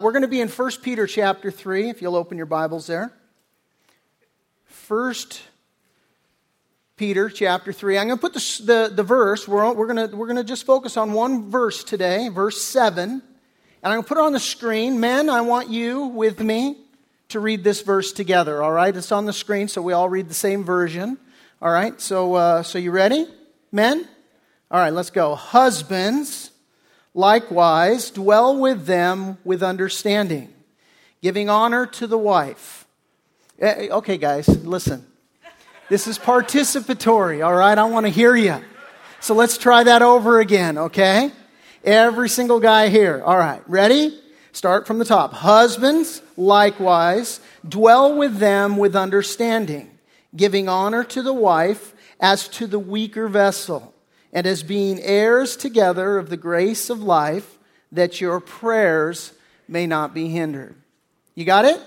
We're going to be in 1 Peter chapter 3, if you'll open your Bibles there. 1 Peter chapter 3. I'm going to put the, the, the verse, we're, we're, going to, we're going to just focus on one verse today, verse 7. And I'm going to put it on the screen. Men, I want you with me to read this verse together, all right? It's on the screen, so we all read the same version. All right, so, uh, so you ready? Men? All right, let's go. Husbands, Likewise, dwell with them with understanding, giving honor to the wife. Eh, okay, guys, listen. This is participatory, all right? I want to hear you. So let's try that over again, okay? Every single guy here. All right, ready? Start from the top. Husbands, likewise, dwell with them with understanding, giving honor to the wife as to the weaker vessel and as being heirs together of the grace of life, that your prayers may not be hindered. You got it?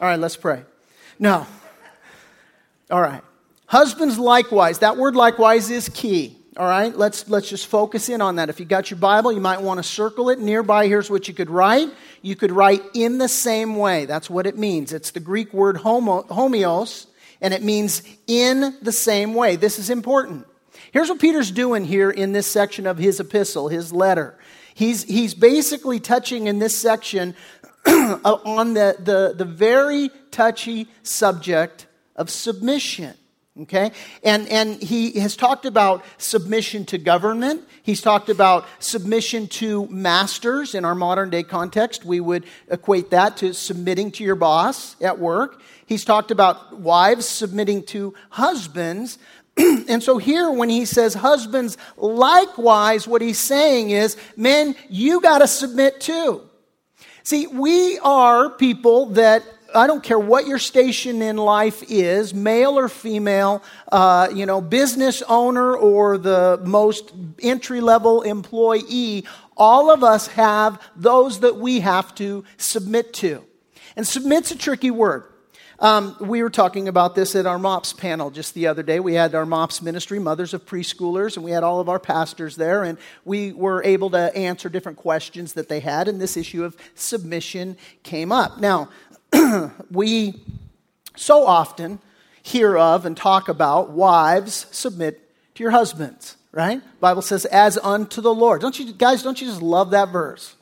All right, let's pray. No. All right. Husbands likewise. That word likewise is key. All right, let's, let's just focus in on that. If you got your Bible, you might want to circle it. Nearby, here's what you could write. You could write in the same way. That's what it means. It's the Greek word homo, homeos, and it means in the same way. This is important. Here's what Peter's doing here in this section of his epistle, his letter. He's, he's basically touching in this section uh, on the, the, the very touchy subject of submission. Okay? And, and he has talked about submission to government. He's talked about submission to masters. In our modern day context, we would equate that to submitting to your boss at work. He's talked about wives submitting to husbands. and so here, when he says husbands, likewise, what he's saying is, men, you got to submit too. See, we are people that I don't care what your station in life is, male or female, uh, you know, business owner or the most entry level employee, all of us have those that we have to submit to. And submit's a tricky word. Um, we were talking about this at our MOPS panel just the other day. We had our MOPS ministry, Mothers of Preschoolers, and we had all of our pastors there, and we were able to answer different questions that they had, and this issue of submission came up. Now, we so often hear of and talk about wives submit to your husbands, right? Bible says, as unto the Lord. Don't you guys, don't you just love that verse?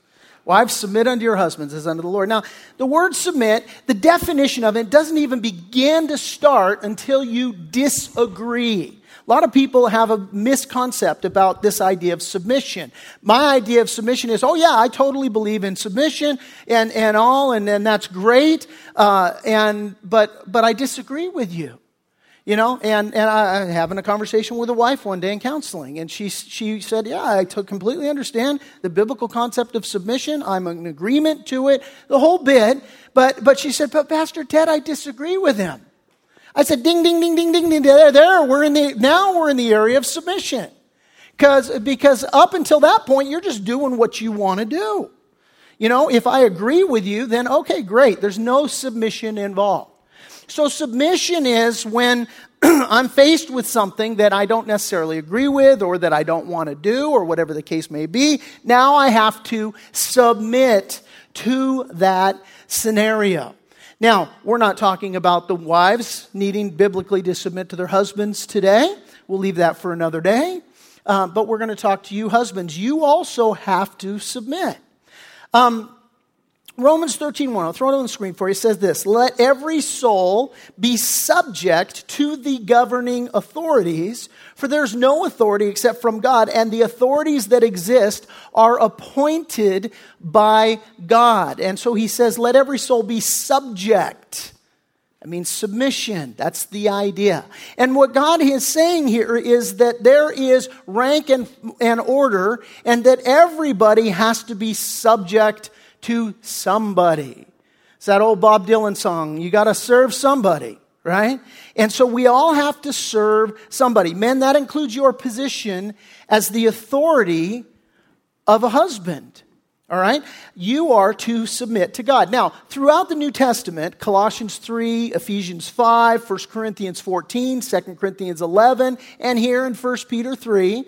Wives, submit unto your husbands as unto the Lord. Now, the word submit, the definition of it doesn't even begin to start until you disagree. A lot of people have a misconcept about this idea of submission. My idea of submission is, oh yeah, I totally believe in submission and, and all, and, and that's great. Uh, and, but, but I disagree with you. You know, and, and I, having a conversation with a wife one day in counseling, and she, she said, Yeah, I t- completely understand the biblical concept of submission. I'm in agreement to it, the whole bit. But, but she said, But Pastor Ted, I disagree with him. I said, Ding, ding, ding, ding, ding, ding, there, there. We're in the, now we're in the area of submission. Because, because up until that point, you're just doing what you want to do. You know, if I agree with you, then okay, great. There's no submission involved. So submission is when I'm faced with something that I don't necessarily agree with or that I don't want to do or whatever the case may be. Now I have to submit to that scenario. Now, we're not talking about the wives needing biblically to submit to their husbands today. We'll leave that for another day. Uh, but we're going to talk to you, husbands. You also have to submit. Um, Romans 13, 1, I'll throw it on the screen for you, says this Let every soul be subject to the governing authorities, for there's no authority except from God, and the authorities that exist are appointed by God. And so he says, Let every soul be subject. I mean, submission. That's the idea. And what God is saying here is that there is rank and, and order, and that everybody has to be subject to somebody. It's that old Bob Dylan song, you got to serve somebody, right? And so we all have to serve somebody. Men, that includes your position as the authority of a husband. All right? You are to submit to God. Now, throughout the New Testament, Colossians 3, Ephesians 5, 1 Corinthians 14, 2 Corinthians 11, and here in 1 Peter 3,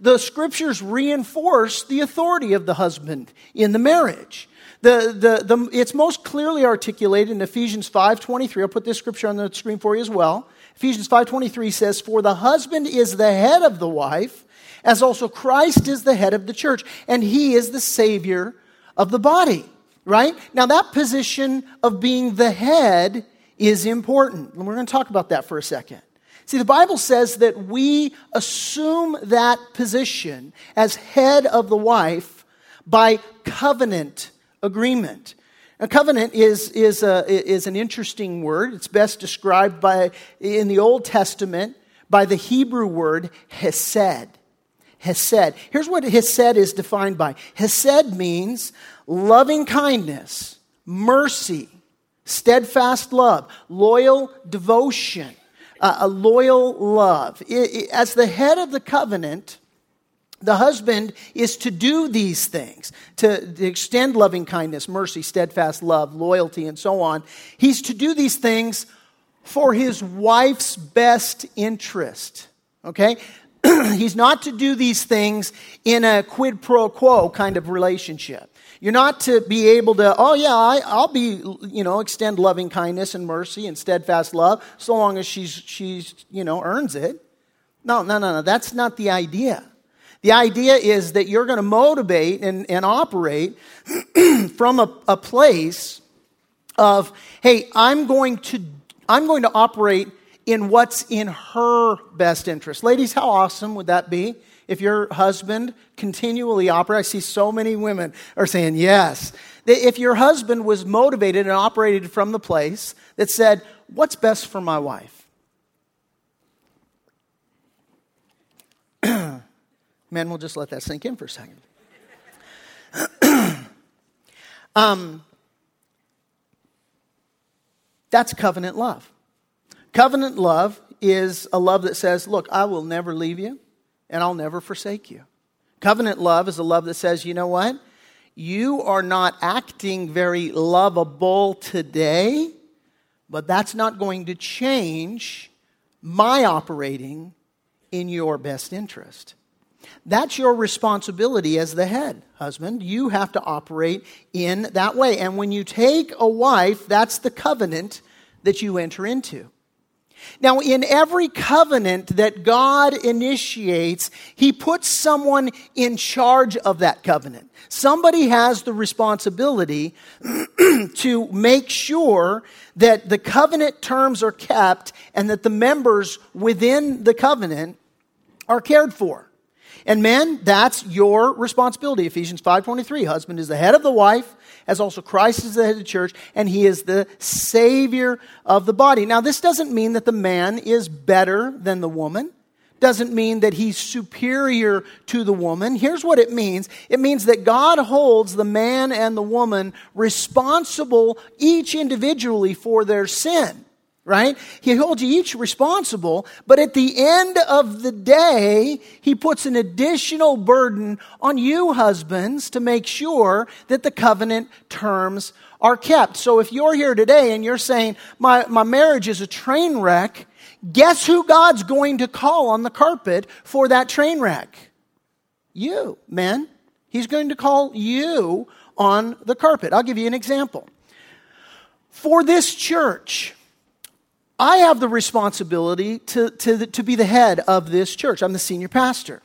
the scriptures reinforce the authority of the husband in the marriage The, the, the, it's most clearly articulated in Ephesians 5.23. I'll put this scripture on the screen for you as well. Ephesians 5.23 says, For the husband is the head of the wife, as also Christ is the head of the church, and he is the Savior of the body. Right? Now, that position of being the head is important. And we're going to talk about that for a second. See, the Bible says that we assume that position as head of the wife by covenant agreement. A covenant is, is, a, is an interesting word. It's best described by, in the Old Testament by the Hebrew word hesed. Hesed. Here's what hesed is defined by hesed means loving kindness, mercy, steadfast love, loyal devotion uh, a loyal love. It, it, as the head of the covenant, the husband is to do these things, to, to, extend loving kindness, mercy, steadfast love, loyalty, and so on. He's to do these things for his wife's best interest. Okay? He's not to do these things in a quid pro quo kind of relationship. You're not to be able to, oh yeah, I, will be, you know, extend loving kindness and mercy and steadfast love so long as she's, she's, you know, earns it. No, no, no, no. That's not the idea. The idea is that you're going to motivate and, and operate from a, a place of, hey, I'm going to, I'm going to operate in what's in her best interest. Ladies, how awesome would that be? If your husband continually operates, I see so many women are saying yes. If your husband was motivated and operated from the place that said, What's best for my wife? Men, we'll just let that sink in for a second. um, that's covenant love. Covenant love is a love that says, Look, I will never leave you and I'll never forsake you. Covenant love is a love that says, you know what? You are not acting very lovable today, but that's not going to change my operating in your best interest. That's your responsibility as the head, husband. You have to operate in that way. And when you take a wife, that's the covenant that you enter into. Now, in every covenant that God initiates, He puts someone in charge of that covenant. Somebody has the responsibility to make sure that the covenant terms are kept and that the members within the covenant are cared for. And men, that's your responsibility. Ephesians 5:23, husband is the head of the wife, as also Christ is the head of the church, and he is the Savior of the body. Now, this doesn't mean that the man is better than the woman. Doesn't mean that he's superior to the woman. Here's what it means it means that God holds the man and the woman responsible, each individually, for their sin right? He holds you each responsible, but at the end of the day, he puts an additional burden on you, husbands, to make sure that the covenant terms are kept. So if you're here today and you're saying, my, my marriage is a train wreck, guess who God's going to call on the carpet for that train wreck? You, men. He's going to call you on the carpet. I'll give you an example. For this church, I have the responsibility to, to, to be the head of this church. I'm the senior pastor.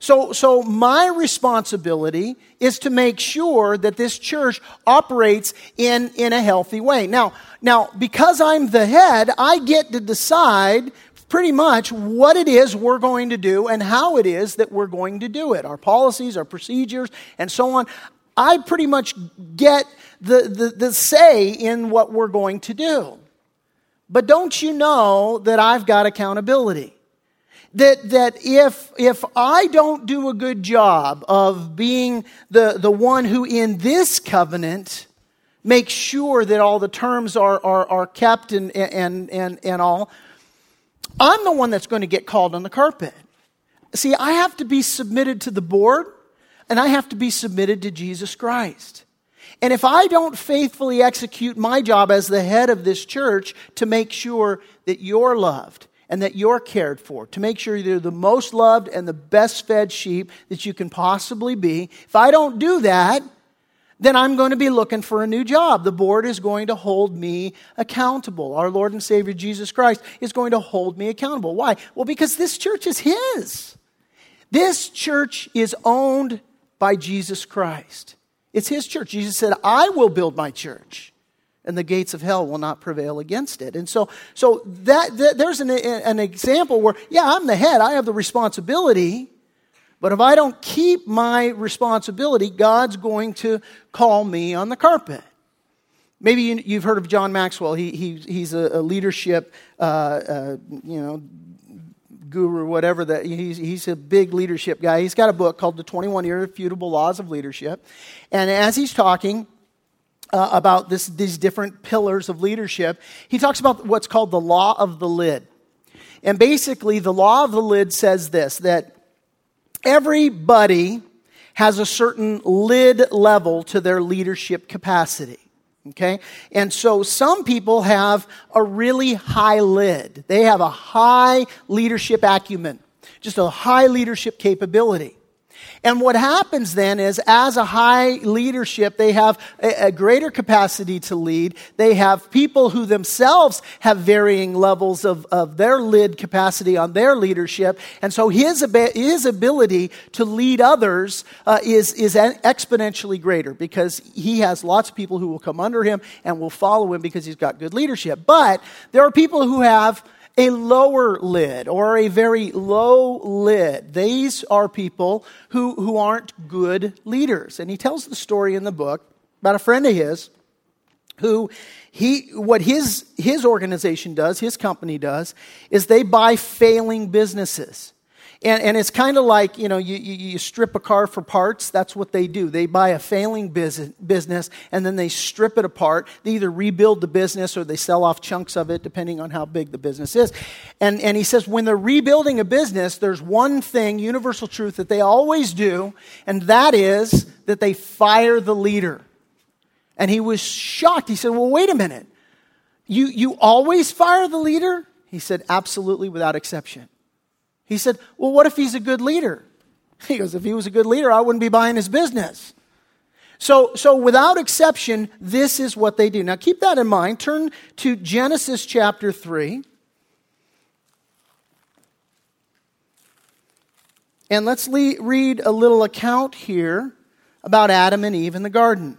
So, so my responsibility is to make sure that this church operates in, in a healthy way. Now, now, because I'm the head, I get to decide pretty much what it is we're going to do and how it is that we're going to do it. Our policies, our procedures, and so on. I pretty much get the, the, the say in what we're going to do. But don't you know that I've got accountability? That, that if, if I don't do a good job of being the, the one who in this covenant makes sure that all the terms are, are, are kept and, and, and, and all, I'm the one that's going to get called on the carpet. See, I have to be submitted to the board and I have to be submitted to Jesus Christ. And if I don't faithfully execute my job as the head of this church to make sure that you're loved and that you're cared for, to make sure you're the most loved and the best fed sheep that you can possibly be, if I don't do that, then I'm going to be looking for a new job. The board is going to hold me accountable. Our Lord and Savior Jesus Christ is going to hold me accountable. Why? Well, because this church is His. This church is owned by Jesus Christ. It's His church. Jesus said, I will build my church and the gates of hell will not prevail against it. And so, so that, that there's an, an example where, yeah, I'm the head, I have the responsibility, but if I don't keep my responsibility, God's going to call me on the carpet. Maybe you, have heard of John Maxwell. He, he, he's a, a leadership, uh, uh, you know, guru, whatever that. He's, he's a big leadership guy. He's got a book called The 21 Irrefutable Laws of Leadership. And as he's talking, uh, about this, these different pillars of leadership, he talks about what's called the law of the lid. And basically, the law of the lid says this that everybody has a certain lid level to their leadership capacity. Okay? And so some people have a really high lid. They have a high leadership acumen, just a high leadership capability. And what happens then is, as a high leadership, they have a, a, greater capacity to lead. They have people who themselves have varying levels of, of their lid capacity on their leadership. And so his, his ability to lead others uh, is, is exponentially greater because he has lots of people who will come under him and will follow him because he's got good leadership. But there are people who have a lower lid or a very low lid. These are people who, who aren't good leaders. And he tells the story in the book about a friend of his who he what his his organization does, his company does, is they buy failing businesses. And, and it's kind of like, you know, you, you, you, strip a car for parts. That's what they do. They buy a failing business, business and then they strip it apart. They either rebuild the business or they sell off chunks of it, depending on how big the business is. And, and he says, when they're rebuilding a business, there's one thing, universal truth, that they always do, and that is that they fire the leader. And he was shocked. He said, Well, wait a minute. You, you always fire the leader? He said, Absolutely, without exception. He said, Well, what if he's a good leader? He goes, If he was a good leader, I wouldn't be buying his business. So, so without exception, this is what they do. Now keep that in mind. Turn to Genesis chapter 3. And let's le- read a little account here about Adam and Eve in the garden.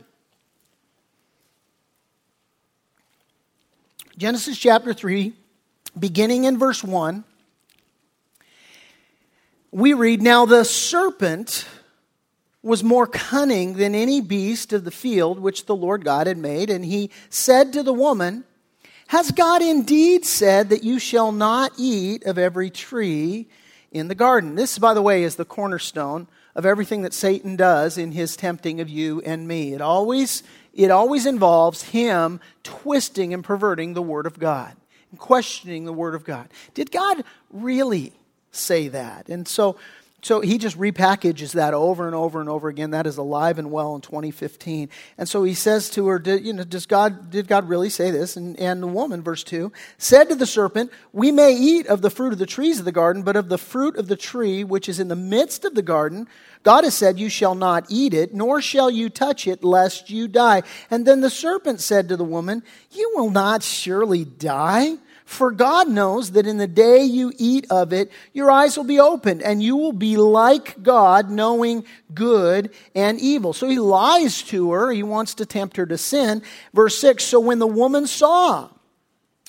Genesis chapter 3, beginning in verse 1 we read, Now the serpent was more cunning than any beast of the field which the Lord God had made. And he said to the woman, Has God indeed said that you shall not eat of every tree in the garden? This, by the way, is the cornerstone of everything that Satan does in his tempting of you and me. It always, it always involves him twisting and perverting the Word of God, and questioning the Word of God. Did God really say that. And so, so he just repackages that over and over and over again. That is alive and well in 2015. And so he says to her, did, you know, does God, did God really say this? And, and the woman, verse 2, said to the serpent, We may eat of the fruit of the trees of the garden, but of the fruit of the tree which is in the midst of the garden, God has said, You shall not eat it, nor shall you touch it, lest you die. And then the serpent said to the woman, You will not surely die. For God knows that in the day you eat of it, your eyes will be opened and you will be like God, knowing good and evil. So he lies to her. He wants to tempt her to sin. Verse 6 So when the woman saw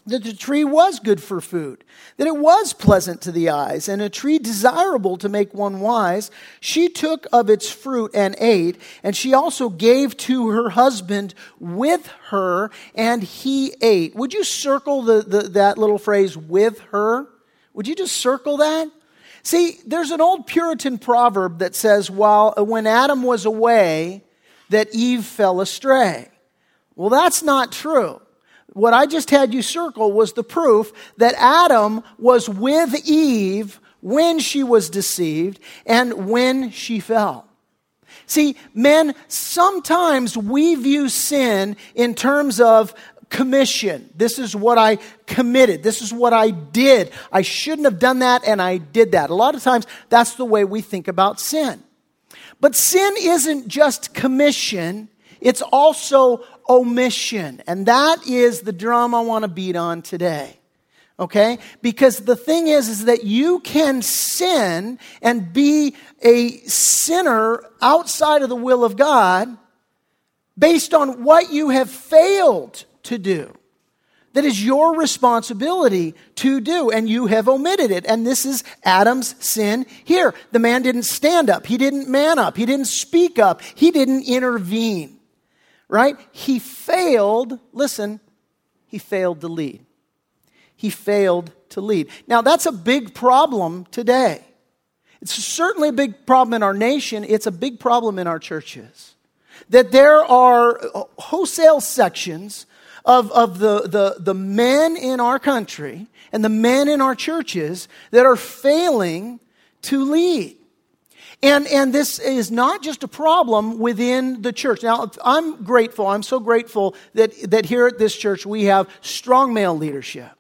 that the tree was good for food, that it was pleasant to the eyes, and a tree desirable to make one wise, she took of its fruit and ate, and she also gave to her husband with her, and he ate. Would you circle the, the, that little phrase, with her? Would you just circle that? See, there's an old Puritan proverb that says, while when Adam was away, that Eve fell astray. Well, that's not true. What I just had you circle was the proof that Adam was with Eve when she was deceived and when she fell. See, men, sometimes we view sin in terms of commission. This is what I committed. This is what I did. I shouldn't have done that, and I did that. A lot of times, that's the way we think about sin. But sin isn't just commission, it's also omission. And that is the drum I want to beat on today. Okay? Because the thing is, is that you can sin and be a sinner outside of the will of God based on what you have failed to do that is your responsibility to do, and you have omitted it. And this is Adam's sin here. The man didn't stand up, he didn't man up, he didn't speak up, he didn't intervene. Right? He failed, listen, he failed to lead. He failed to lead. Now, that's a big problem today. It's certainly a big problem in our nation, it's a big problem in our churches. That there are wholesale sections of, of the, the, the men in our country and the men in our churches that are failing to lead. And, and this is not just a problem within the church. Now, I'm grateful, I'm so grateful that, that here at this church we have strong male leadership.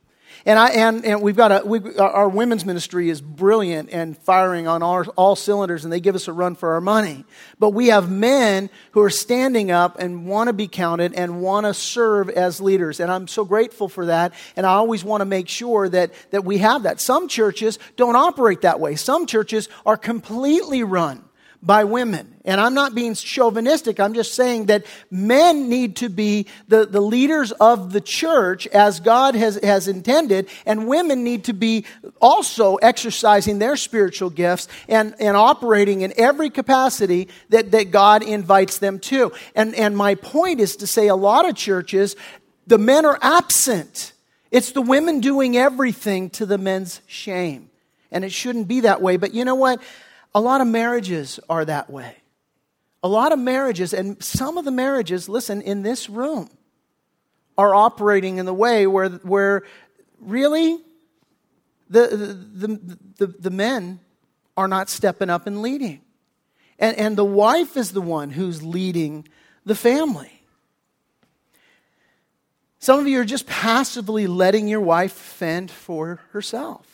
And, I, and, and we've got a, we, our women's ministry is brilliant and firing on all, all cylinders, and they give us a run for our money. But we have men who are standing up and want to be counted and want to serve as leaders. And I'm so grateful for that. And I always want to make sure that, that we have that. Some churches don't operate that way, some churches are completely run by women. And I'm not being chauvinistic. I'm just saying that men need to be the, the leaders of the church as God has, has intended, and women need to be also exercising their spiritual gifts and, and operating in every capacity that, that God invites them to. And, and my point is to say a lot of churches, the men are absent. It's the women doing everything to the men's shame. And it shouldn't be that way. But you know what? A lot of marriages are that way. A lot of marriages, and some of the marriages, listen, in this room, are operating in the way where, where really the, the, the, the men are not stepping up and leading. And, and the wife is the one who's leading the family. Some of you are just passively letting your wife fend for herself.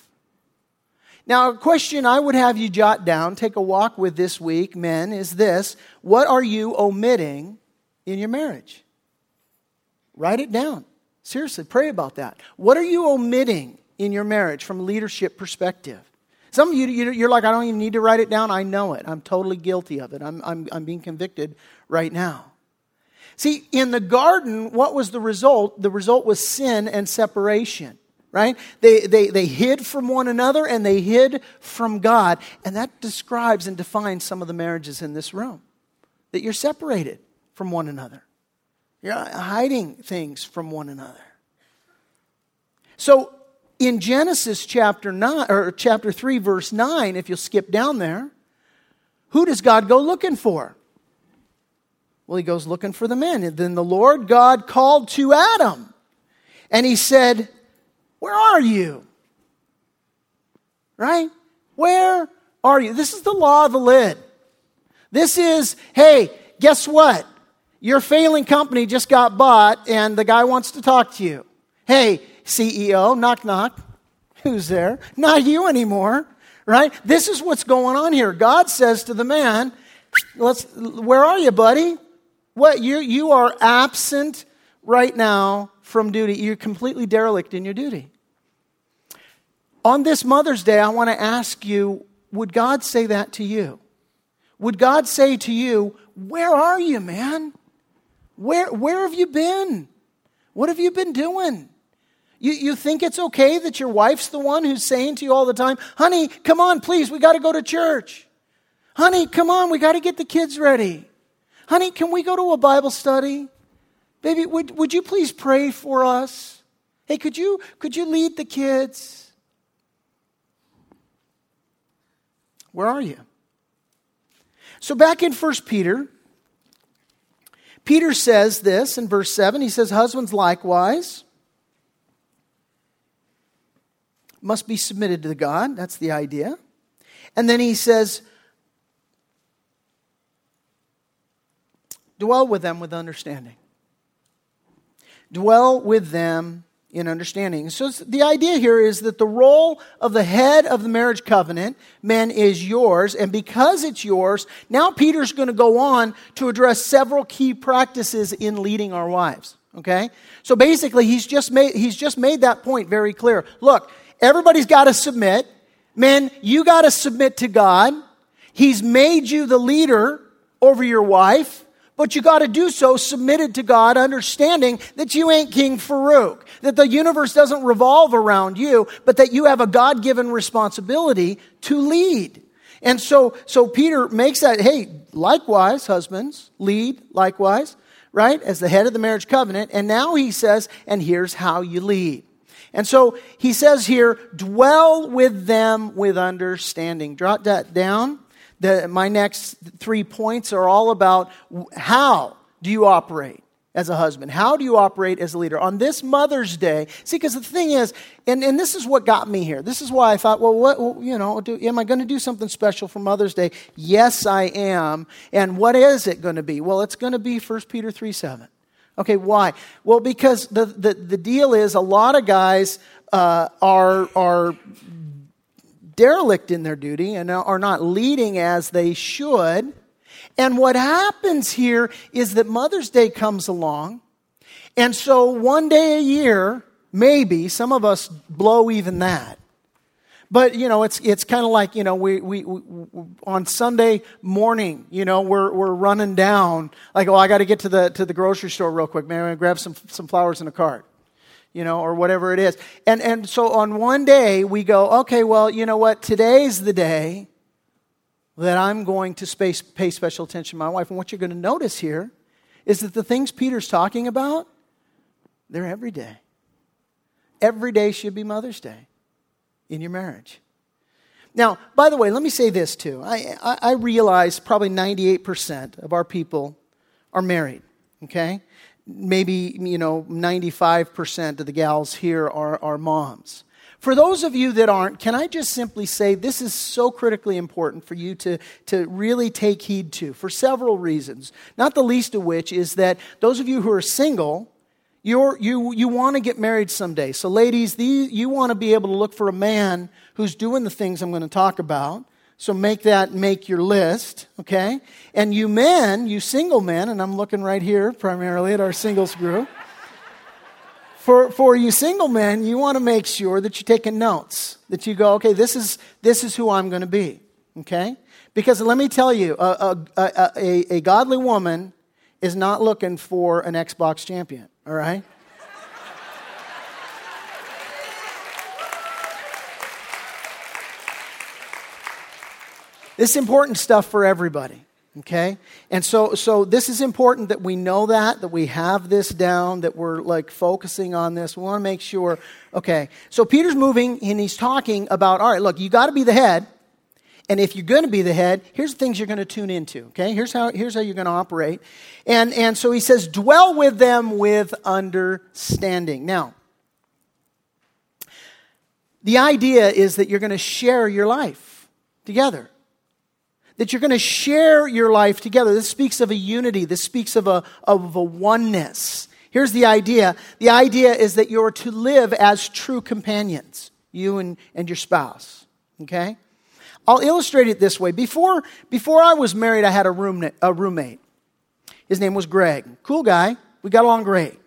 Now, a question I would have you jot down, take a walk with this week, men, is this What are you omitting in your marriage? Write it down. Seriously, pray about that. What are you omitting in your marriage from a leadership perspective? Some of you, you're like, I don't even need to write it down. I know it. I'm totally guilty of it. I'm, I'm, I'm being convicted right now. See, in the garden, what was the result? The result was sin and separation right? They, they, they hid from one another and they hid from God. And that describes and defines some of the marriages in this room that you're separated from one another, you're hiding things from one another. So in Genesis chapter 9 or chapter 3 verse 9 if you'll skip down there who does God go looking for well he goes looking for the men and then the Lord God called to Adam and he said where are you? Right? Where are you? This is the law of the lid. This is, hey, guess what? Your failing company just got bought and the guy wants to talk to you. Hey, CEO, knock, knock. Who's there? Not you anymore, right? This is what's going on here. God says to the man, let's, where are you, buddy? What, you, you are absent right now from duty. You're completely derelict in your duty. On this Mother's Day, I want to ask you would God say that to you? Would God say to you, Where are you, man? Where, where have you been? What have you been doing? You, you think it's okay that your wife's the one who's saying to you all the time, Honey, come on, please, we got to go to church. Honey, come on, we got to get the kids ready. Honey, can we go to a Bible study? Baby, would, would you please pray for us? Hey, could you, could you lead the kids? Where are you? So back in 1 Peter, Peter says this in verse 7. He says, Husbands likewise must be submitted to the God. That's the idea. And then he says, Dwell with them with understanding. Dwell with them in understanding. So the idea here is that the role of the head of the marriage covenant, men, is yours. And because it's yours, now Peter's going to go on to address several key practices in leading our wives. Okay? So basically, he's just made, he's just made that point very clear. Look, everybody's got to submit. Men, you got to submit to God. He's made you the leader over your wife. But you got to do so submitted to God, understanding that you ain't King Farouk, that the universe doesn't revolve around you, but that you have a God given responsibility to lead. And so, so Peter makes that, hey, likewise, husbands, lead likewise, right, as the head of the marriage covenant. And now he says, and here's how you lead. And so he says here, dwell with them with understanding. Jot that down. The, my next three points are all about how do you operate as a husband? How do you operate as a leader? On this Mother's Day, see, because the thing is, and, and this is what got me here. This is why I thought, well, what, well, you know, do, am I going to do something special for Mother's Day? Yes, I am. And what is it going to be? Well, it's going to be 1 Peter 3 7. Okay, why? Well, because the, the, the deal is a lot of guys uh, are, are derelict in their duty and are not leading as they should. And what happens here is that Mother's Day comes along. And so one day a year, maybe, some of us blow even that. But, you know, it's, it's kind of like, you know, we, we, we, on Sunday morning, you know, we're, we're running down, like, oh, I got to get to the, to the grocery store real quick. Man, I'm going to grab some, some flowers in a cart you know, or whatever it is. And, and so on one day, we go, okay, well, you know what? Today's the day that I'm going to space, pay special attention to my wife. And what you're going to notice here is that the things Peter's talking about, they're every day. Every day should be Mother's Day in your marriage. Now, by the way, let me say this too. I, I, I realize probably 98% of our people are married, okay? Maybe, you know, 95% of the gals here are, are moms. For those of you that aren't, can I just simply say this is so critically important for you to, to really take heed to for several reasons. Not the least of which is that those of you who are single, you're, you, you want to get married someday. So, ladies, these, you want to be able to look for a man who's doing the things I'm going to talk about. So make that make your list, okay? And you men, you single men, and I'm looking right here primarily at our singles group. For, for you single men, you want to make sure that you're taking notes, that you go, okay, this is, this is who I'm going to be, okay? Because let me tell you, a, a, a, a godly woman is not looking for an Xbox champion, all right? This is important stuff for everybody. Okay? And so, so this is important that we know that, that we have this down, that we're like focusing on this. We want to make sure, okay. So Peter's moving and he's talking about, all right, look, you got to be the head. And if you're going to be the head, here's the things you're going to tune into. Okay? Here's how, here's how you're going to operate. And, and so he says, dwell with them with understanding. Now, the idea is that you're going to share your life together that you're going to share your life together. This speaks of a unity. This speaks of a, of a oneness. Here's the idea. The idea is that you're to live as true companions, you and, and your spouse. Okay? I'll illustrate it this way. Before, before I was married, I had a, room, a roommate. His name was Greg. Cool guy. We got along great.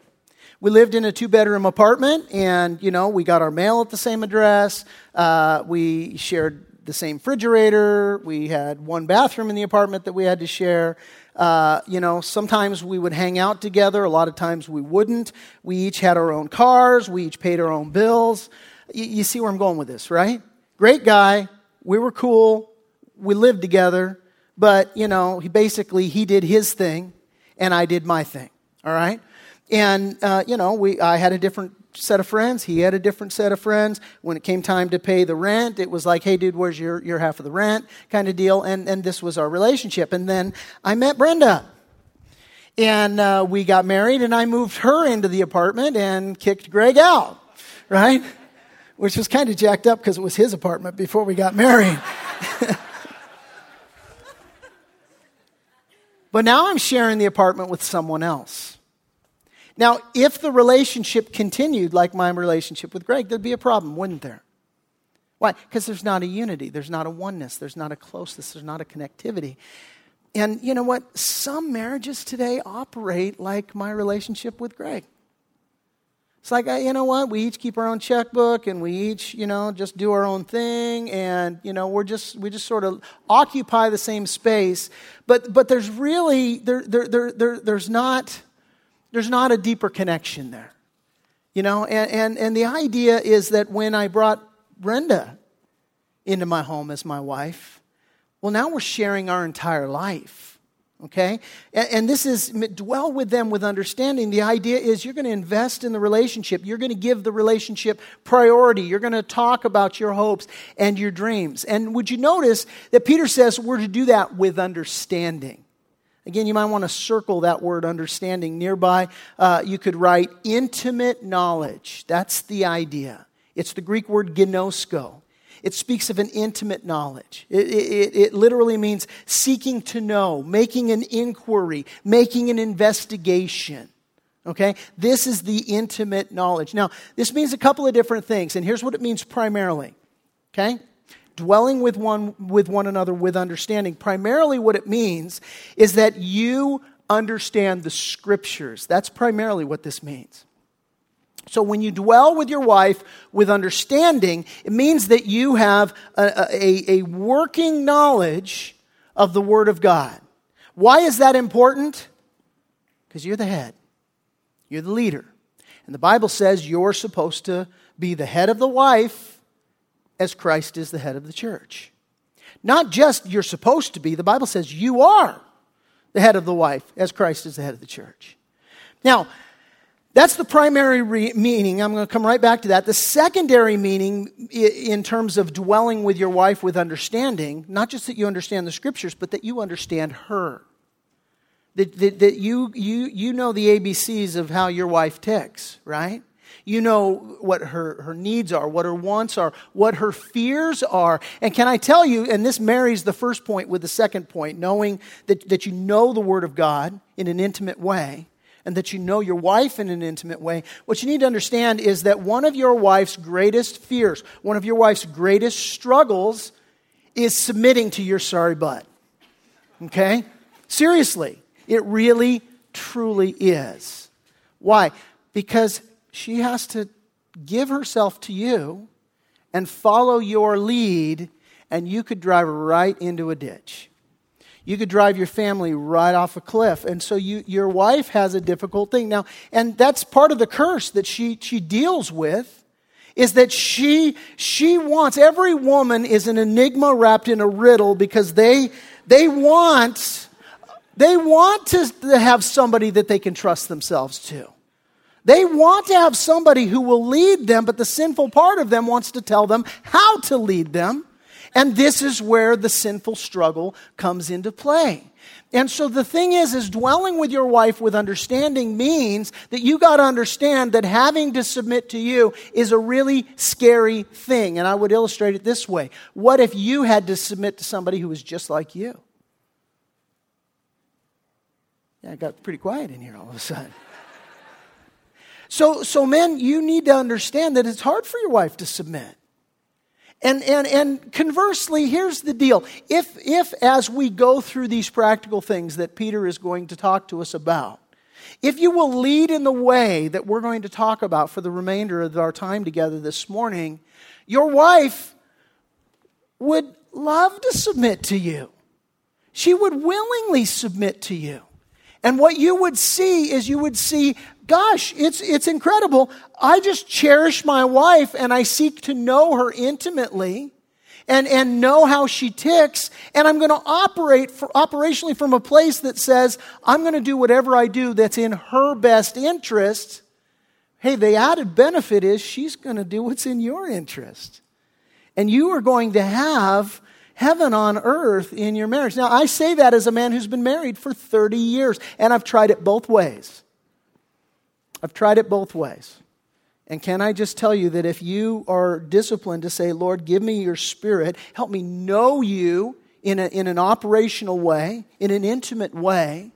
We lived in a two bedroom apartment, and, you know, we got our mail at the same address. Uh, we shared the same refrigerator. We had one bathroom in the apartment that we had to share. Uh, you know, sometimes we would hang out together. A lot of times we wouldn't. We each had our own cars. We each paid our own bills. You, you see where I'm going with this, right? Great guy. We were cool. We lived together. But, you know, he basically, he did his thing and I did my thing. All right? And, uh, you know, we, I had a different set of friends. He had a different set of friends. When it came time to pay the rent, it was like, hey, dude, where's your, your half of the rent kind of deal. And, and this was our relationship. And then I met Brenda. And uh, we got married, and I moved her into the apartment and kicked Greg out, right? Which was kind of jacked up because it was his apartment before we got married. but now I'm sharing the apartment with someone else. Now, if the relationship continued like my relationship with Greg, there'd be a problem, wouldn't there? Why? Because there's not a unity, there's not a oneness, there's not a closeness, there's not a connectivity. And you know what? Some marriages today operate like my relationship with Greg. It's like, you know what? We each keep our own checkbook and we each, you know, just do our own thing and, you know, we're just, we just sort of occupy the same space. But, but there's really, there, there, there, there, there's not, there's not a deeper connection there. You know, and, and, and the idea is that when I brought Brenda into my home as my wife, well, now we're sharing our entire life okay? And, and, this is dwell with them with understanding. The idea is you're going to invest in the relationship, you're going to give the relationship priority, you're going to talk about your hopes and your dreams. And would you notice that Peter says we're to do that with understanding? Again, you might want to circle that word understanding. Nearby, uh, you could write intimate knowledge. That's the idea. It's the Greek word ginosko. It speaks of an intimate knowledge. It, it, it, literally means seeking to know, making an inquiry, making an investigation. Okay? This is the intimate knowledge. Now, this means a couple of different things, and here's what it means primarily. Okay? Dwelling with one, with one another with understanding. Primarily, what it means is that you understand the scriptures. That's primarily what this means. So when you dwell with your wife with understanding, it means that you have a, a, a, working knowledge of the Word of God. Why is that important? Because you're the head, you're the leader. And the Bible says you're supposed to be the head of the wife as Christ is the head of the church. Not just you're supposed to be, the Bible says you are the head of the wife as Christ is the head of the church. Now, that's the primary re- meaning. I'm going to come right back to that. The secondary meaning, in terms of dwelling with your wife with understanding, not just that you understand the scriptures, but that you understand her. That, that, that you, you, you know the ABCs of how your wife ticks, right? You know what her, her needs are, what her wants are, what her fears are. And can I tell you, and this marries the first point with the second point, knowing that, that you know the Word of God in an intimate way and that you know your wife in an intimate way, what you need to understand is that one of your wife's greatest fears, one of your wife's greatest struggles is submitting to your sorry butt. Okay? Seriously, it really, truly is. Why? Because she has to give herself to you and follow your lead, and you could drive right into a ditch you could drive your family right off a cliff. And so you, your wife has a difficult thing. Now, and that's part of the curse that she, she deals with is that she, she wants, every woman is an enigma wrapped in a riddle because they, they want, they want to have somebody that they can trust themselves to. They want to have somebody who will lead them, but the sinful part of them wants to tell them how to lead them. And this is where the sinful struggle comes into play. And so the thing is, is dwelling with your wife with understanding means that you got to understand that having to submit to you is a really scary thing. And I would illustrate it this way. What if you had to submit to somebody who was just like you? Yeah, it got pretty quiet in here all of a sudden. So, so men, you need to understand that it's hard for your wife to submit. And, and, and conversely, here's the deal. If, if, as we go through these practical things that Peter is going to talk to us about, if you will lead in the way that we're going to talk about for the remainder of our time together this morning, your wife would love to submit to you. She would willingly submit to you. And what you would see is you would see gosh, it's, it's incredible. I just cherish my wife and I seek to know her intimately and, and know how she ticks. And I'm going to operate for, operationally from a place that says, I'm going to do whatever I do that's in her best interest. Hey, the added benefit is she's going to do what's in your interest. And you are going to have heaven on earth in your marriage. Now, I say that as a man who's been married for 30 years, and I've tried it both ways. I've tried it both ways. And can I just tell you that if you are disciplined to say, Lord, give me your spirit, help me know you in, a, in an operational way, in an intimate way,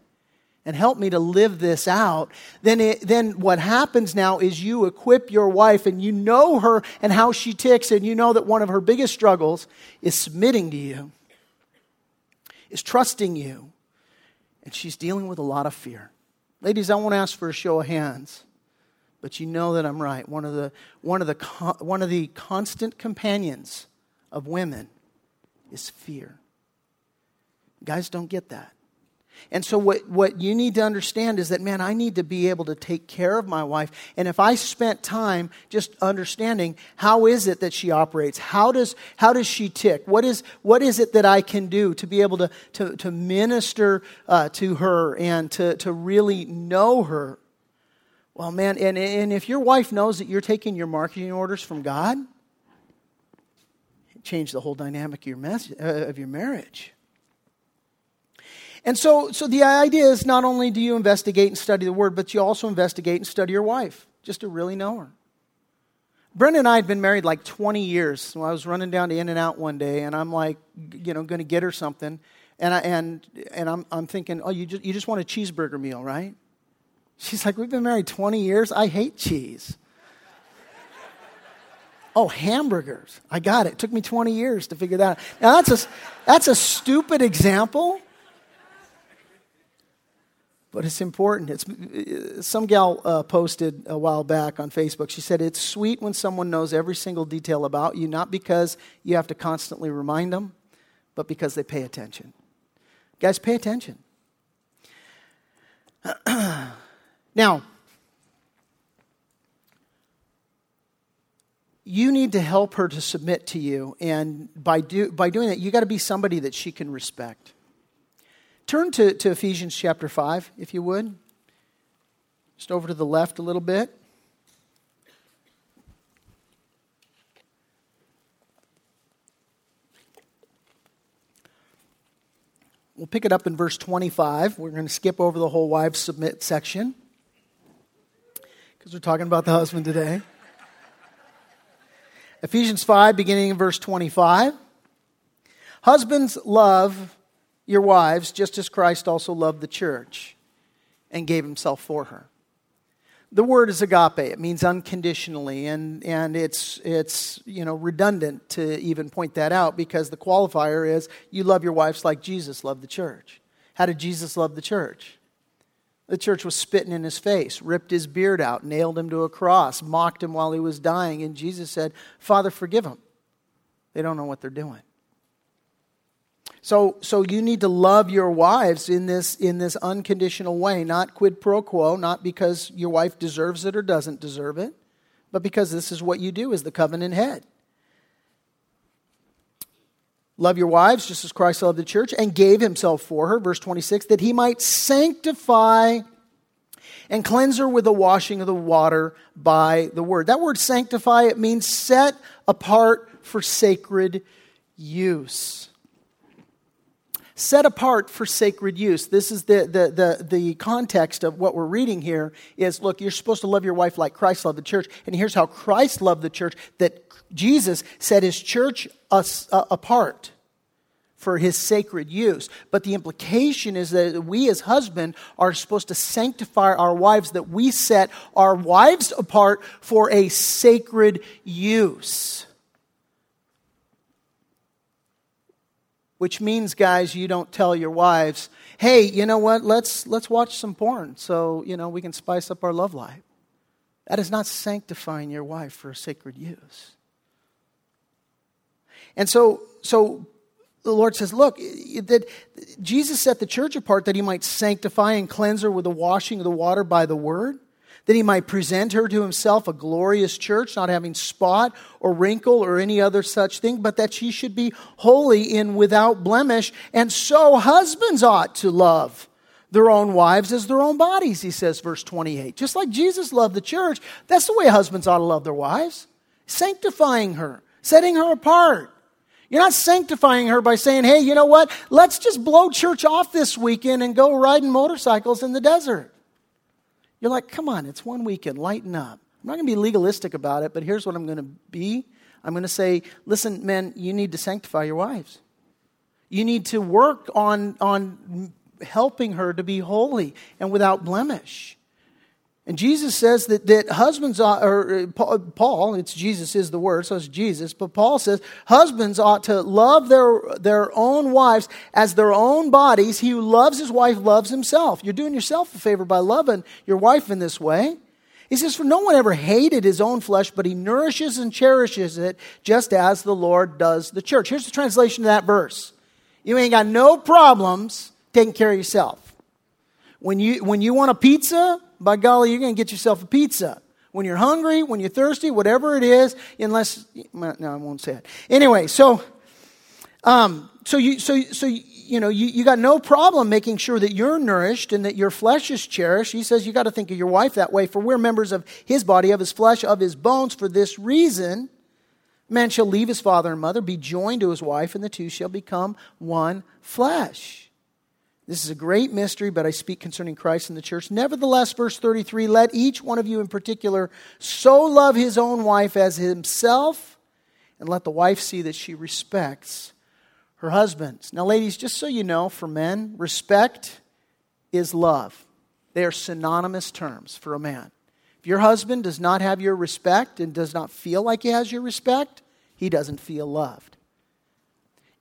and help me to live this out, then, it, then what happens now is you equip your wife and you know her and how she ticks, and you know that one of her biggest struggles is submitting to you, is trusting you, and she's dealing with a lot of fear. Ladies, I won't ask for a show of hands, but you know that I'm right. One of the, one of the, one of the constant companions of women is fear. Guys don't get that. And so, what, what you need to understand is that, man, I need to be able to take care of my wife. And if I spent time just understanding how is it that she operates, how does, how does she tick, what is, what is it that I can do to be able to, to, to minister uh, to her and to, to really know her, well, man, and, and if your wife knows that you're taking your marketing orders from God, change the whole dynamic of your, mess, uh, of your marriage. And so, so the idea is not only do you investigate and study the Word, but you also investigate and study your wife, just to really know her. Brenda and I had been married like 20 years. So I was running down to In-N-Out one day, and I'm like, you know, going to get her something. And, I, and, and I'm, I'm thinking, oh, you just, you just want a cheeseburger meal, right? She's like, we've been married 20 years. I hate cheese. oh, hamburgers. I got it. It took me 20 years to figure that out. Now, that's a, that's a stupid example but it's important. It's, some gal uh, posted a while back on Facebook. She said, It's sweet when someone knows every single detail about you, not because you have to constantly remind them, but because they pay attention. Guys, pay attention. now, you need to help her to submit to you, and by, do, by doing that, you got to be somebody that she can respect. Turn to, to Ephesians chapter 5, if you would. Just over to the left a little bit. We'll pick it up in verse 25. We're going to skip over the whole wives submit section because we're talking about the husband today. Ephesians 5, beginning in verse 25. Husbands, love your wives, just as Christ also loved the church and gave himself for her. The word is agape. It means unconditionally, and, and it's, it's you know, redundant to even point that out because the qualifier is you love your wives like Jesus loved the church. How did Jesus love the church? The church was spitting in his face, ripped his beard out, nailed him to a cross, mocked him while he was dying, and Jesus said, Father, forgive them. They don't know what they're doing. So, so you need to love your wives in this, in this unconditional way, not quid pro quo, not because your wife deserves it or doesn't deserve it, but because this is what you do as the covenant head. Love your wives just as Christ loved the church and gave himself for her, verse 26, that he might sanctify and cleanse her with the washing of the water by the word. That word sanctify, it means set apart for sacred use set apart for sacred use. This is the, the, the, the, context of what we're reading here is look, you're supposed to love your wife like Christ loved the church. And here's how Christ loved the church that Jesus set his church us, uh, apart for his sacred use. But the implication is that we as husband are supposed to sanctify our wives, that we set our wives apart for a sacred use. Which means guys you don't tell your wives hey you know what? Let's let's watch some porn so you know we can spice up our love life. That is not sanctifying your wife for a sacred use. And so so the lord says look that jesus set the church apart that he might sanctify and cleanse her with the washing of the water by the word that he might present her to himself a glorious church, not having spot or wrinkle or any other such thing, but that she should be holy and without blemish. And so husbands ought to love their own wives as their own bodies, he says, verse 28. Just like Jesus loved the church, that's the way husbands ought to love their wives, sanctifying her, setting her apart. You're not sanctifying her by saying, hey, you know what? Let's just blow church off this weekend and go riding motorcycles in the desert. You're like, come on, it's one weekend, lighten up. I'm not going to be legalistic about it, but here's what I'm going to be. I'm going to say, listen, men, you need to sanctify your wives. You need to work on, on helping her to be holy and without blemish. And Jesus says that, that husbands ought, or uh, Paul, it's Jesus is the word, so it's Jesus, but Paul says husbands ought to love their, their own wives as their own bodies. He who loves his wife loves himself. You're doing yourself a favor by loving your wife in this way. He says, For no one ever hated his own flesh, but he nourishes and cherishes it just as the Lord does the church. Here's the translation of that verse You ain't got no problems taking care of yourself. When you, when you want a pizza, by golly, you're going to get yourself a pizza. When you're hungry, when you're thirsty, whatever it is, unless, no, I won't say it. Anyway, so, um, so you, so, so, you know, you, you got no problem making sure that you're nourished and that your flesh is cherished. He says you got to think of your wife that way, for we're members of his body, of his flesh, of his bones. For this reason, man shall leave his father and mother, be joined to his wife, and the two shall become one flesh. This is a great mystery, but I speak concerning Christ and the church. Nevertheless, verse 33 let each one of you in particular so love his own wife as himself, and let the wife see that she respects her husband. Now, ladies, just so you know, for men, respect is love. They are synonymous terms for a man. If your husband does not have your respect and does not feel like he has your respect, he doesn't feel loved.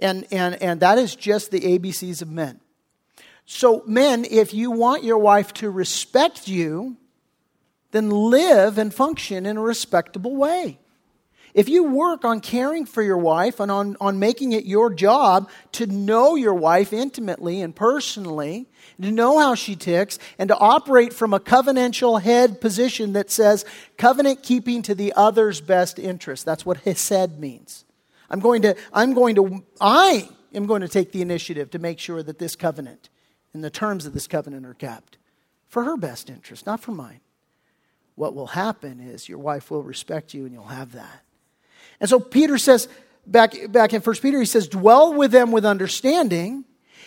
And, and, and that is just the ABCs of men. So, men, if you want your wife to respect you, then live and function in a respectable way. If you work on caring for your wife and on, on making it your job to know your wife intimately and personally, to know how she ticks, and to operate from a covenantal head position that says covenant keeping to the other's best interest. That's what hesed means. I'm going to, I'm going to, I am going to take the initiative to make sure that this covenant and the terms of this covenant are kept for her best interest, not for mine. What will happen is your wife will respect you and you'll have that. And so Peter says, back, back in 1 Peter, he says, dwell with them with understanding.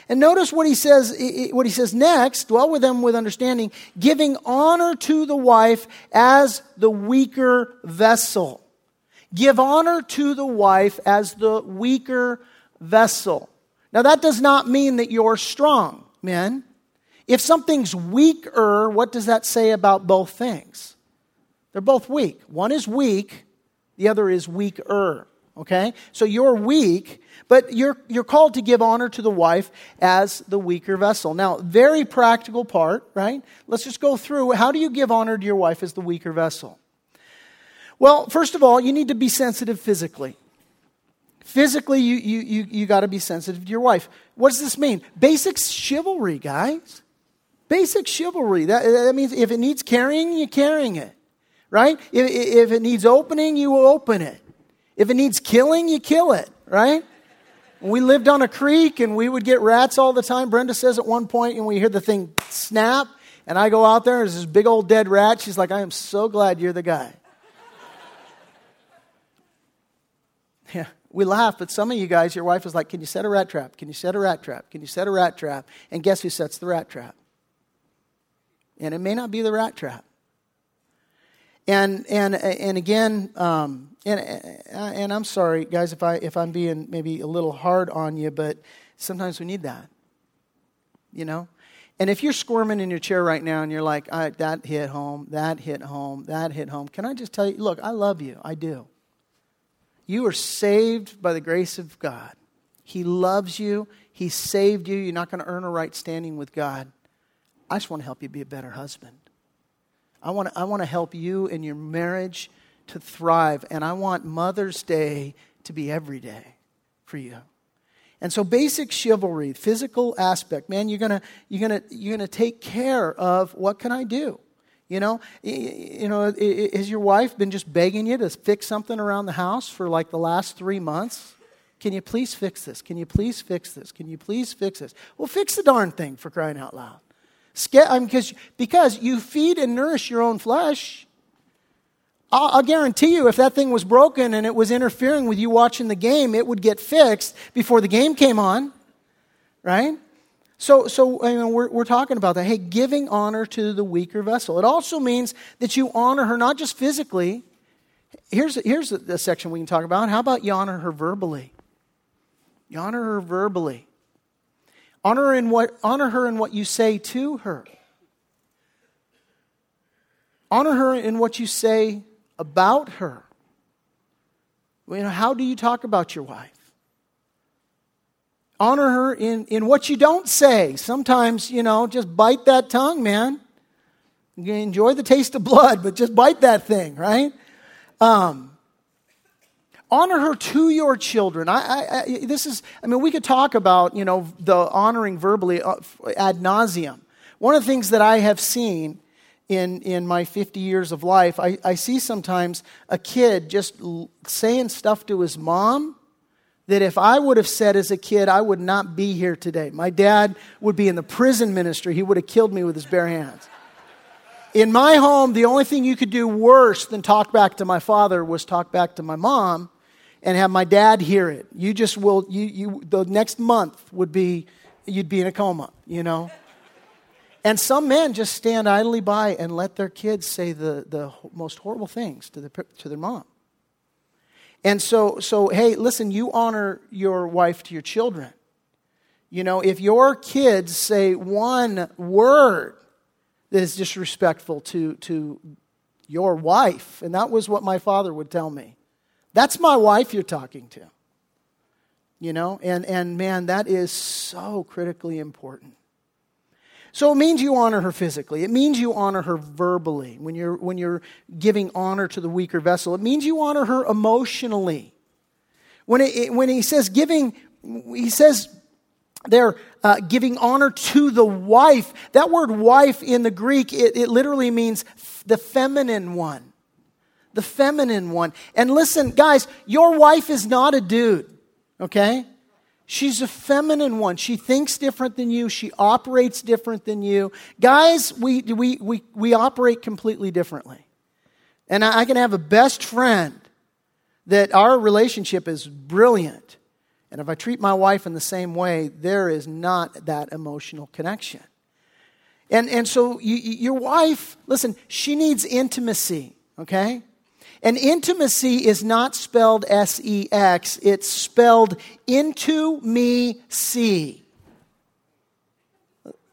And notice what he says, what he says next, dwell with them with understanding, giving honor to the wife as the weaker vessel. Give honor to the wife as the weaker vessel. Now that does not mean that you're strong men. If something's weaker, what does that say about both things? They're both weak. One is weak, the other is weaker. Okay? So you're weak, but you're, you're called to give honor to the wife as the weaker vessel. Now, very practical part, right? Let's just go through. How do you give honor to your wife as the weaker vessel? Well, first of all, you need to be sensitive physically. Physically, you, you, you, you got to be sensitive to your wife. What does this mean? Basic chivalry, guys. Basic chivalry. That, that means if it needs carrying, you're carrying it, right? If, if it needs opening, you will open it. If it needs killing, you kill it, right? We lived on a creek and we would get rats all the time, Brenda says at one point, and we hear the thing snap, and I go out there, and there's this big old dead rat. She's like, I am so glad you're the guy. Yeah we laugh, but some of you guys, your wife is like, Can you set a rat trap? Can you set a rat trap? Can you set a rat trap? And guess who sets the rat trap? And it may not be the rat trap. And, and, and again, um, and, and I'm sorry, guys, if, I, if I'm being maybe a little hard on you, but sometimes we need that. You know? And if you're squirming in your chair right now and you're like, that hit home, that hit home, that hit home, can I just tell you, look, I love you. I do. You are saved by the grace of God. He loves you. He saved you. You're not going to earn a right standing with God. I just want to help you be a better husband. I want to, I want to help you in your marriage to thrive. And I want Mother's Day to be every day for you. And so basic chivalry, physical aspect, man, you're gonna, you're gonna, you're gonna take care of what can I do? You know, you know, has your wife been just begging you to fix something around the house for like the last three months? Can you please fix this? Can you please fix this? Can you please fix this? Well, fix the darn thing for crying out loud. Because, because you feed and nourish your own flesh. I'll guarantee you, if that thing was broken and it was interfering with you watching the game, it would get fixed before the game came on, right? So, so you know, we're, we're talking about that. Hey, giving honor to the weaker vessel. It also means that you honor her not just physically. Here's, here's a, a section we can talk about. How about you honor her verbally? You honor her verbally. Honor, in what, honor her in what you say to her. Honor her in what you say about her. You know, how do you talk about your wife? Honor her in, in what you don't say. Sometimes, you know, just bite that tongue, man. You enjoy the taste of blood, but just bite that thing, right? Um, honor her to your children. I, I, I, this is, I mean, we could talk about, you know, the honoring verbally uh, ad nauseum. One of the things that I have seen in, in my 50 years of life, I, I see sometimes a kid just saying stuff to his mom that if I would have said as a kid, I would not be here today. My dad would be in the prison ministry. He would have killed me with his bare hands. In my home, the only thing you could do worse than talk back to my father was talk back to my mom and have my dad hear it. You just will, you, you, the next month would be, you'd be in a coma, you know? And some men just stand idly by and let their kids say the, the most horrible things to, the, to their mom. And so, so, hey, listen, you honor your wife to your children. You know, if your kids say one word that is disrespectful to, to your wife. And that was what my father would tell me. That's my wife you're talking to. You know, and, and man, that is so critically important. So it means you honor her physically. It means you honor her verbally when you're, when you're giving honor to the weaker vessel. It means you honor her emotionally. When, it, when he says giving, he says they're uh, giving honor to the wife. That word wife in the Greek, it, it literally means the feminine one. The feminine one. And listen, guys, your wife is not a dude, okay? She's a feminine one. She thinks different than you. She operates different than you. Guys, we, we, we, we operate completely differently. And I, I can have a best friend that our relationship is brilliant. And if I treat my wife in the same way, there is not that emotional connection. And, and so you, your wife, listen, she needs intimacy, okay? And intimacy is not spelled S E X, it's spelled into me see.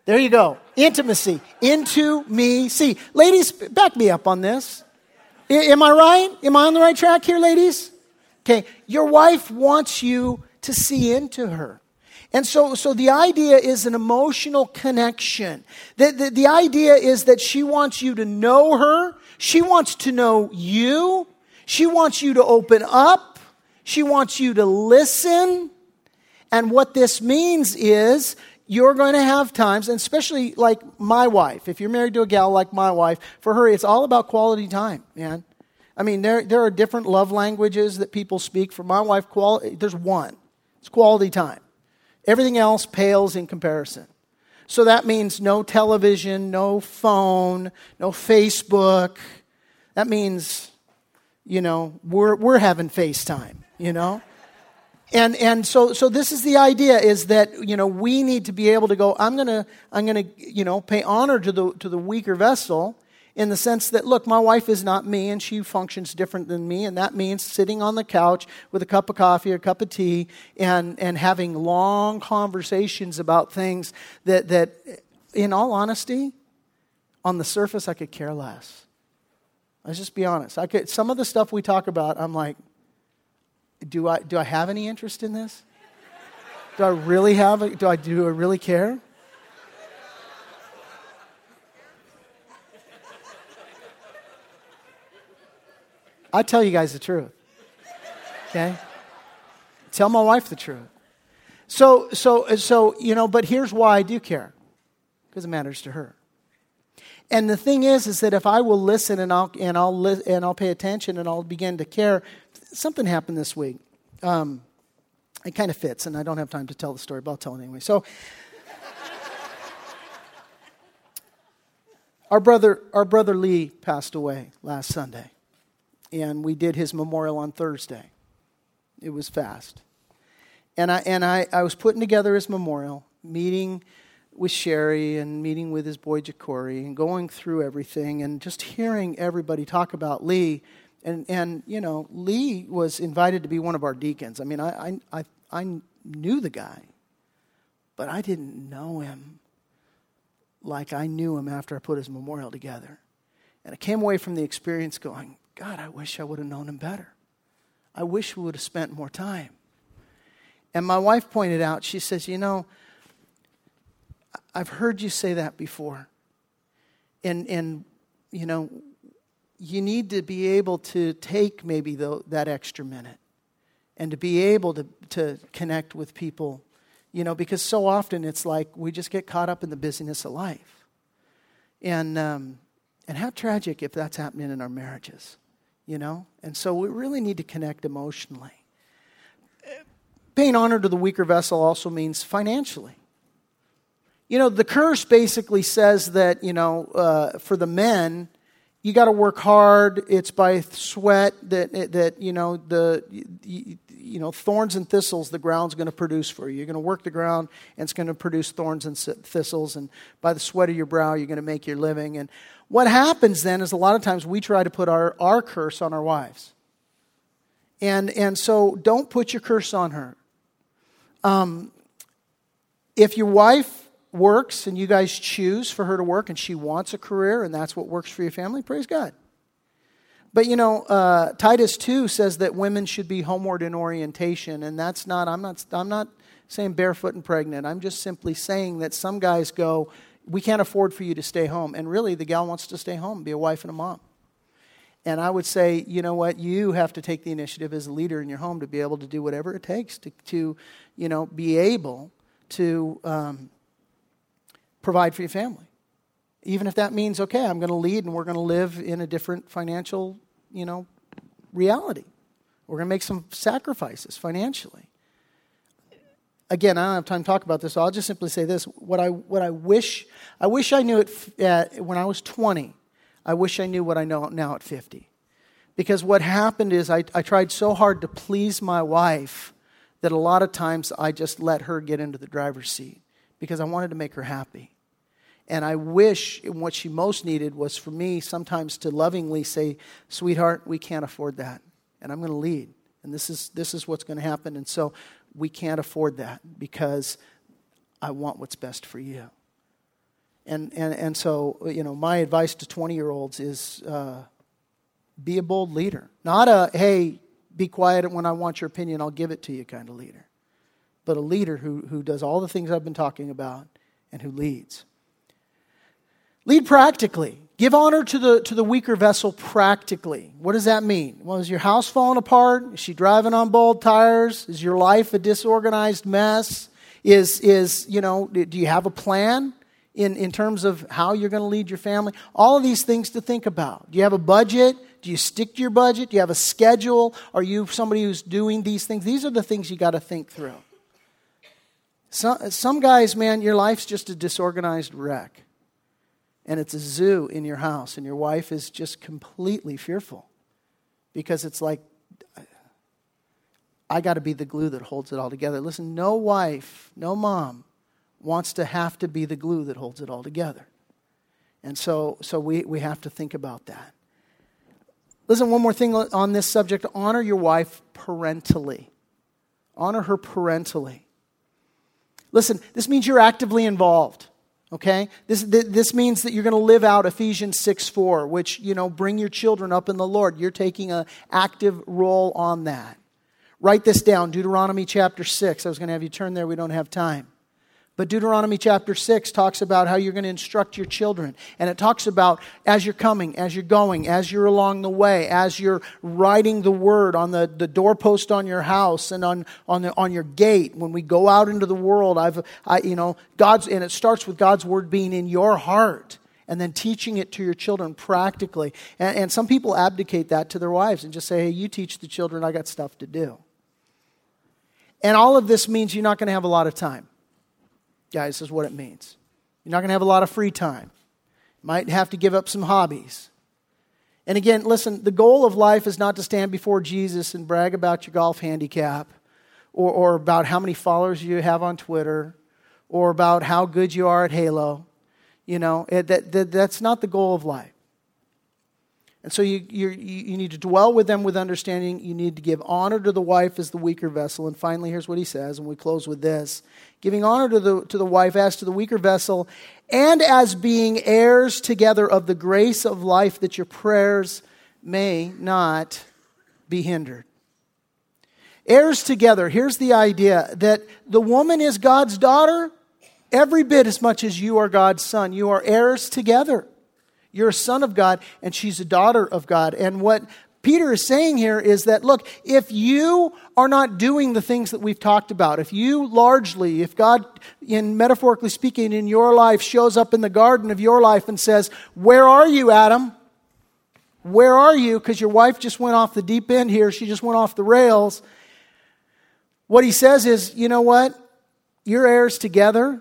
There you go. Intimacy. Into me see. Ladies, back me up on this. Am I right? Am I on the right track here, ladies? Okay. Your wife wants you to see into her. And so, so the idea is an emotional connection. The, the, the, idea is that she wants you to know her. She wants to know you. She wants you to open up. She wants you to listen. And what this means is you're going to have times, and especially like my wife, if you're married to a gal like my wife, for her, it's all about quality time, man. I mean, there, there are different love languages that people speak. For my wife, quality, there's one. It's quality time. Everything else pales in comparison. So that means no television, no phone, no Facebook. That means, you know, we're, we're having FaceTime, you know? And, and so, so this is the idea is that, you know, we need to be able to go, I'm going to, I'm going to, you know, pay honor to the, to the weaker vessel in the sense that, look, my wife is not me and she functions different than me, and that means sitting on the couch with a cup of coffee or a cup of tea and, and having long conversations about things that, that, in all honesty, on the surface, I could care less. Let's just be honest. I could, some of the stuff we talk about, I'm like, do I, do I have any interest in this? Do I really have, a, do I, do I really care? I tell you guys the truth. Okay? Tell my wife the truth. So, so, so, you know, but here's why I do care because it matters to her. And the thing is, is that if I will listen and I'll, and I'll, li- and I'll pay attention and I'll begin to care, something happened this week. Um, it kind of fits, and I don't have time to tell the story, but I'll tell it anyway. So, our brother, our brother Lee passed away last Sunday and we did his memorial on Thursday. It was fast. And I, and I, I was putting together his memorial, meeting with Sherry and meeting with his boy Jacory and going through everything and just hearing everybody talk about Lee. And, and you know, Lee was invited to be one of our deacons. I mean, I, I, I, I knew the guy. but I didn't know him like I knew him after I put his memorial together. And I came away from the experience going, God, I wish I would have known him better. I wish we would have spent more time. And my wife pointed out, she says, You know, I've heard you say that before. And, and you know, you need to be able to take maybe the, that extra minute and to be able to, to connect with people, you know, because so often it's like we just get caught up in the busyness of life. And, um, and how tragic if that's happening in our marriages, you know? And so we really need to connect emotionally. Paying honor to the weaker vessel also means financially. You know, the curse basically says that, you know, uh, for the men, you got to work hard. It's by sweat that, that you know, the, you, you know, thorns and thistles the ground's going to produce for you. You're going to work the ground and it's going to produce thorns and thistles. And by the sweat of your brow, you're going to make your living. And what happens then is a lot of times we try to put our, our curse on our wives. And, and so don't put your curse on her. Um, if your wife works and you guys choose for her to work and she wants a career and that's what works for your family, praise God. But you know, uh, Titus 2 says that women should be homeward in orientation, and that's not, I'm not, I'm not saying barefoot and pregnant. I'm just simply saying that some guys go, we can't afford for you to stay home. And really, the gal wants to stay home, be a wife and a mom. And I would say, you know what, you have to take the initiative as a leader in your home to be able to do whatever it takes to, to you know, be able to um, provide for your family. Even if that means, okay, I'm going to lead and we're going to live in a different financial, you know, reality. We're going to make some sacrifices financially. Again, I don't have time to talk about this, so I'll just simply say this. What I, what I wish, I wish I knew it when I was 20. I wish I knew what I know now at 50. Because what happened is I, I tried so hard to please my wife that a lot of times I just let her get into the driver's seat because I wanted to make her happy. And I wish what she most needed was for me sometimes to lovingly say, Sweetheart, we can't afford that. And I'm going to lead. And this is, this is what's going to happen. And so we can't afford that because I want what's best for you. And, and, and so, you know, my advice to 20 year olds is uh, be a bold leader. Not a, hey, be quiet when I want your opinion, I'll give it to you kind of leader but a leader who, who does all the things I've been talking about and who leads. Lead practically. Give honor to the, to the weaker vessel practically. What does that mean? Well, is your house falling apart? Is she driving on bald tires? Is your life a disorganized mess? Is, is you know, do you have a plan in, in terms of how you're going to lead your family? All of these things to think about. Do you have a budget? Do you stick to your budget? Do you have a schedule? Are you somebody who's doing these things? These are the things you got to think through. Some, some guys, man, your life's just a disorganized wreck. And it's a zoo in your house, and your wife is just completely fearful because it's like, I got to be the glue that holds it all together. Listen, no wife, no mom wants to have to be the glue that holds it all together. And so, so we, we have to think about that. Listen, one more thing on this subject honor your wife parentally. Honor her parentally. Listen, this means you're actively involved. Okay? This, this means that you're going to live out Ephesians 6 4, which, you know, bring your children up in the Lord. You're taking an active role on that. Write this down Deuteronomy chapter 6. I was going to have you turn there, we don't have time. But Deuteronomy chapter 6 talks about how you're going to instruct your children. And it talks about as you're coming, as you're going, as you're along the way, as you're writing the word on the, the doorpost on your house and on, on, the, on your gate. When we go out into the world, I've, I, you know, God's, and it starts with God's word being in your heart and then teaching it to your children practically. And, and some people abdicate that to their wives and just say, hey, you teach the children, I got stuff to do. And all of this means you're not going to have a lot of time. Guys, is what it means. You're not going to have a lot of free time. You might have to give up some hobbies. And again, listen, the goal of life is not to stand before Jesus and brag about your golf handicap or, or about how many followers you have on Twitter or about how good you are at Halo. You know, it, that, that, that's not the goal of life. And so you, you, you need to dwell with them with understanding. You need to give honor to the wife as the weaker vessel. And finally, here's what he says, and we close with this giving honor to the, to the wife as to the weaker vessel, and as being heirs together of the grace of life, that your prayers may not be hindered. Heirs together, here's the idea that the woman is God's daughter every bit as much as you are God's son. You are heirs together. You're a son of God, and she's a daughter of God. And what Peter is saying here is that, look, if you are not doing the things that we've talked about, if you largely, if God, in metaphorically speaking, in your life shows up in the garden of your life and says, Where are you, Adam? Where are you? Because your wife just went off the deep end here, she just went off the rails. What he says is, you know what? You're heirs together.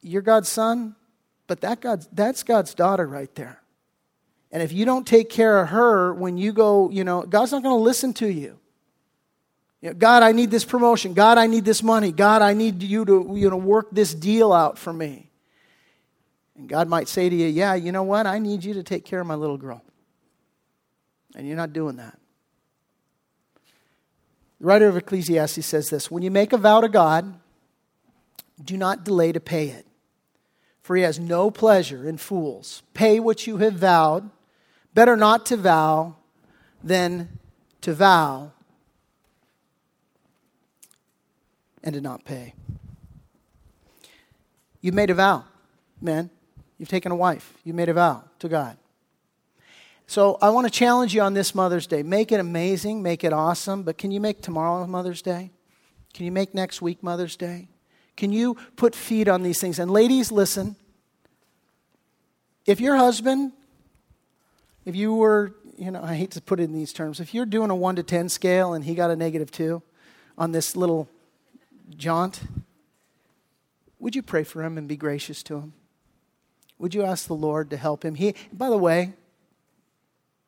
You're God's son, but that God's, that's God's daughter right there. And if you don't take care of her when you go, you know, God's not going to listen to you. you know, God, I need this promotion. God, I need this money. God, I need you to, you know, work this deal out for me. And God might say to you, Yeah, you know what? I need you to take care of my little girl. And you're not doing that. The writer of Ecclesiastes says this When you make a vow to God, do not delay to pay it, for he has no pleasure in fools. Pay what you have vowed. Better not to vow than to vow and to not pay. You've made a vow, man. You've taken a wife. You made a vow to God. So I want to challenge you on this Mother's Day. Make it amazing, make it awesome, but can you make tomorrow Mother's Day? Can you make next week Mother's Day? Can you put feet on these things? And ladies, listen. If your husband, if you were, you know, I hate to put it in these terms, if you're doing a 1 to 10 scale and he got a negative 2 on this little jaunt, would you pray for him and be gracious to him? Would you ask the Lord to help him? He, by the way,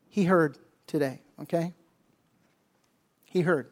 he heard today, okay? He heard.